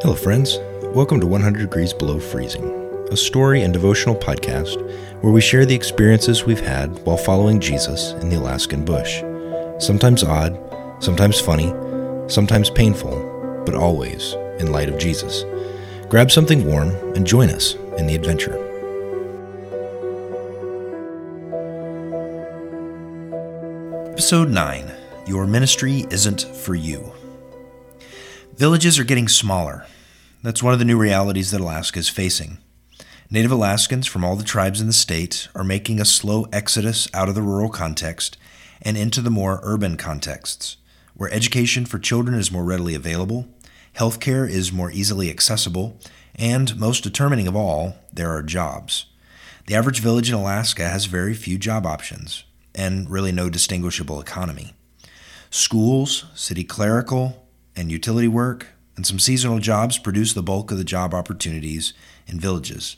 Hello, friends. Welcome to 100 Degrees Below Freezing, a story and devotional podcast where we share the experiences we've had while following Jesus in the Alaskan bush. Sometimes odd, sometimes funny, sometimes painful, but always in light of Jesus. Grab something warm and join us in the adventure. Episode 9 Your Ministry Isn't for You. Villages are getting smaller. That's one of the new realities that Alaska is facing. Native Alaskans from all the tribes in the state are making a slow exodus out of the rural context and into the more urban contexts, where education for children is more readily available, healthcare is more easily accessible, and, most determining of all, there are jobs. The average village in Alaska has very few job options and really no distinguishable economy. Schools, city clerical, and utility work, and some seasonal jobs produce the bulk of the job opportunities in villages.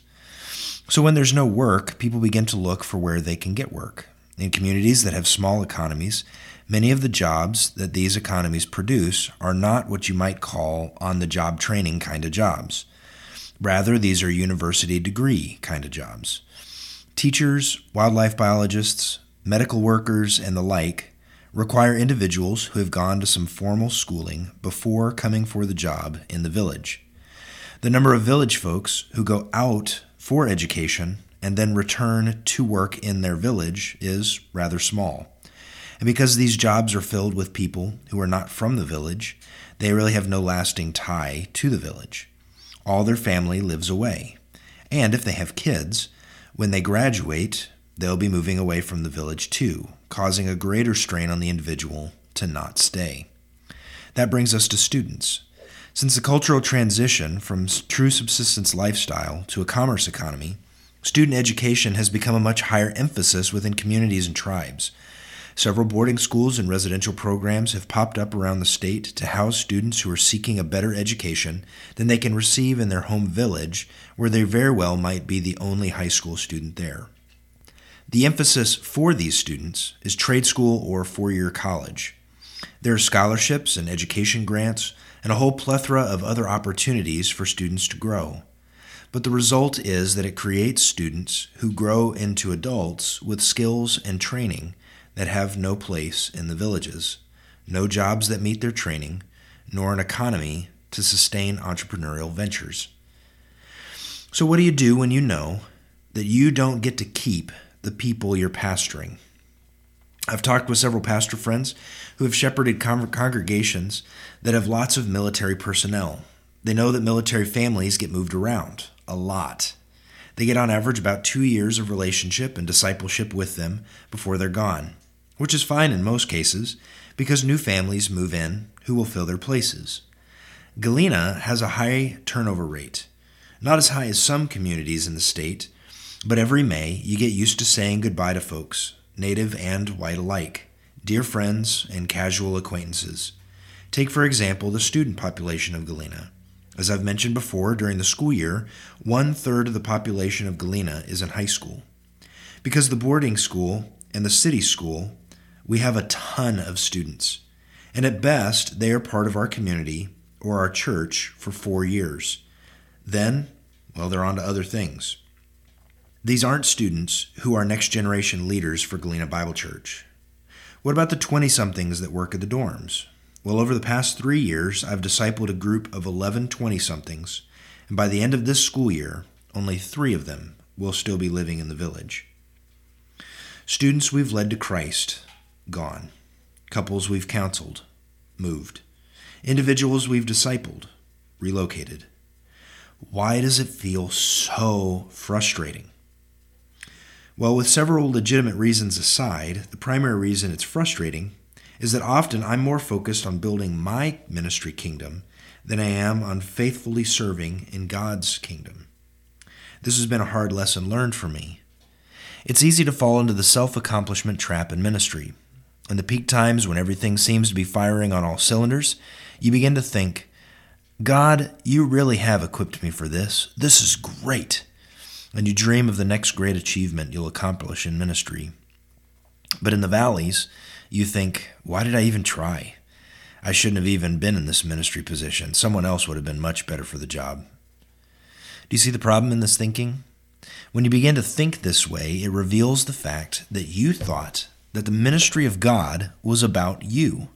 So, when there's no work, people begin to look for where they can get work. In communities that have small economies, many of the jobs that these economies produce are not what you might call on the job training kind of jobs. Rather, these are university degree kind of jobs. Teachers, wildlife biologists, medical workers, and the like require individuals who have gone to some formal schooling before coming for the job in the village. The number of village folks who go out for education and then return to work in their village is rather small. And because these jobs are filled with people who are not from the village, they really have no lasting tie to the village. All their family lives away. And if they have kids, when they graduate, they'll be moving away from the village too, causing a greater strain on the individual to not stay. That brings us to students. Since the cultural transition from true subsistence lifestyle to a commerce economy, student education has become a much higher emphasis within communities and tribes. Several boarding schools and residential programs have popped up around the state to house students who are seeking a better education than they can receive in their home village, where they very well might be the only high school student there. The emphasis for these students is trade school or four year college. There are scholarships and education grants and a whole plethora of other opportunities for students to grow. But the result is that it creates students who grow into adults with skills and training that have no place in the villages, no jobs that meet their training, nor an economy to sustain entrepreneurial ventures. So, what do you do when you know that you don't get to keep the people you're pastoring. I've talked with several pastor friends who have shepherded con- congregations that have lots of military personnel. They know that military families get moved around a lot. They get on average about two years of relationship and discipleship with them before they're gone, which is fine in most cases because new families move in who will fill their places. Galena has a high turnover rate, not as high as some communities in the state, but every May, you get used to saying goodbye to folks, native and white alike, dear friends and casual acquaintances. Take, for example, the student population of Galena. As I've mentioned before, during the school year, one third of the population of Galena is in high school. Because the boarding school and the city school, we have a ton of students. And at best, they are part of our community or our church for four years. Then, well, they're on to other things. These aren't students who are next generation leaders for Galena Bible Church. What about the 20 somethings that work at the dorms? Well, over the past three years, I've discipled a group of 11 20 somethings, and by the end of this school year, only three of them will still be living in the village. Students we've led to Christ, gone. Couples we've counseled, moved. Individuals we've discipled, relocated. Why does it feel so frustrating? Well, with several legitimate reasons aside, the primary reason it's frustrating is that often I'm more focused on building my ministry kingdom than I am on faithfully serving in God's kingdom. This has been a hard lesson learned for me. It's easy to fall into the self accomplishment trap in ministry. In the peak times when everything seems to be firing on all cylinders, you begin to think, God, you really have equipped me for this. This is great and you dream of the next great achievement you'll accomplish in ministry. But in the valleys, you think, why did I even try? I shouldn't have even been in this ministry position. Someone else would have been much better for the job. Do you see the problem in this thinking? When you begin to think this way, it reveals the fact that you thought that the ministry of God was about you,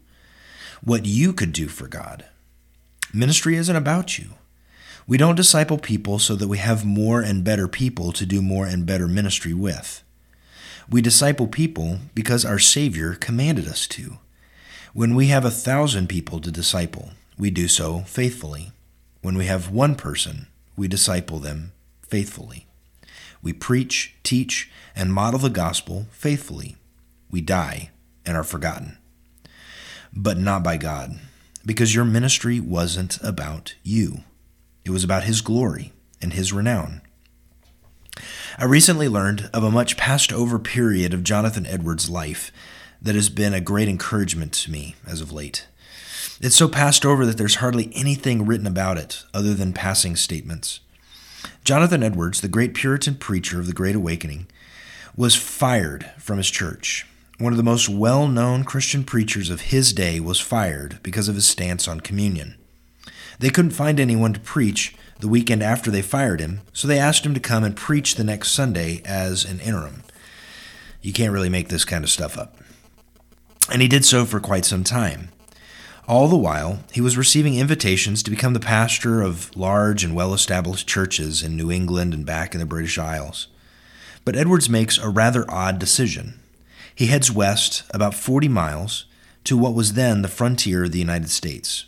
what you could do for God. Ministry isn't about you. We don't disciple people so that we have more and better people to do more and better ministry with. We disciple people because our Savior commanded us to. When we have a thousand people to disciple, we do so faithfully. When we have one person, we disciple them faithfully. We preach, teach, and model the gospel faithfully. We die and are forgotten. But not by God, because your ministry wasn't about you. It was about His glory and His renown. I recently learned of a much passed over period of Jonathan Edwards' life that has been a great encouragement to me as of late. It's so passed over that there's hardly anything written about it other than passing statements. Jonathan Edwards, the great Puritan preacher of the Great Awakening, was fired from his church. One of the most well known Christian preachers of his day was fired because of his stance on communion. They couldn't find anyone to preach the weekend after they fired him, so they asked him to come and preach the next Sunday as an interim. You can't really make this kind of stuff up. And he did so for quite some time. All the while, he was receiving invitations to become the pastor of large and well established churches in New England and back in the British Isles. But Edwards makes a rather odd decision. He heads west about 40 miles to what was then the frontier of the United States,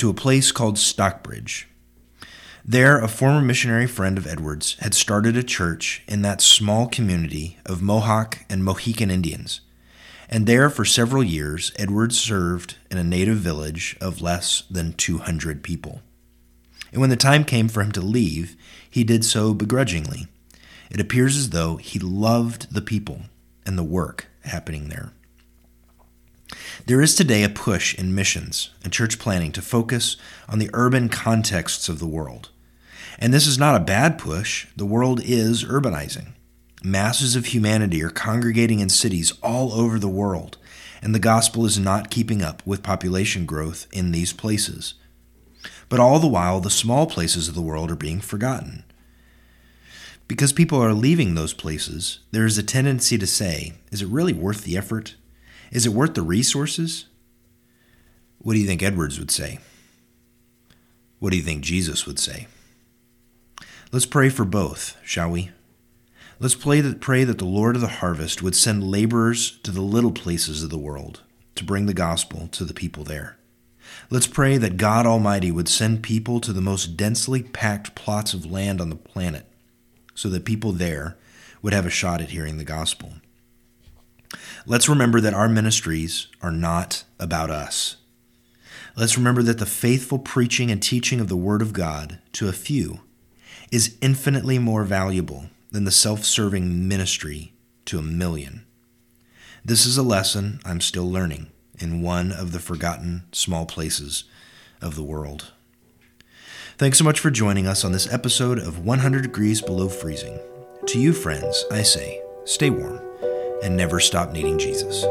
to a place called Stockbridge. There, a former missionary friend of Edwards had started a church in that small community of Mohawk and Mohican Indians and there for several years Edwards served in a native village of less than 200 people. And when the time came for him to leave, he did so begrudgingly. It appears as though he loved the people and the work happening there. There is today a push in missions and church planning to focus on the urban contexts of the world. And this is not a bad push, the world is urbanizing. Masses of humanity are congregating in cities all over the world, and the gospel is not keeping up with population growth in these places. But all the while, the small places of the world are being forgotten. Because people are leaving those places, there is a tendency to say, is it really worth the effort? Is it worth the resources? What do you think Edwards would say? What do you think Jesus would say? Let's pray for both, shall we? Let's pray that, the Lord of the harvest would send laborers to the little places of the world to bring the gospel to the people there. Let's pray that God Almighty would send people to the most densely packed plots of land on the planet so that people there would have a shot at hearing the gospel. Let's remember that our ministries are not about us. Let's remember that the faithful preaching and teaching of the Word of God to a few is infinitely more valuable than the self serving ministry to a million. This is a lesson I'm still learning in one of the forgotten small places of the world. Thanks so much for joining us on this episode of 100 Degrees Below Freezing. To you, friends, I say, stay warm and never stop needing Jesus.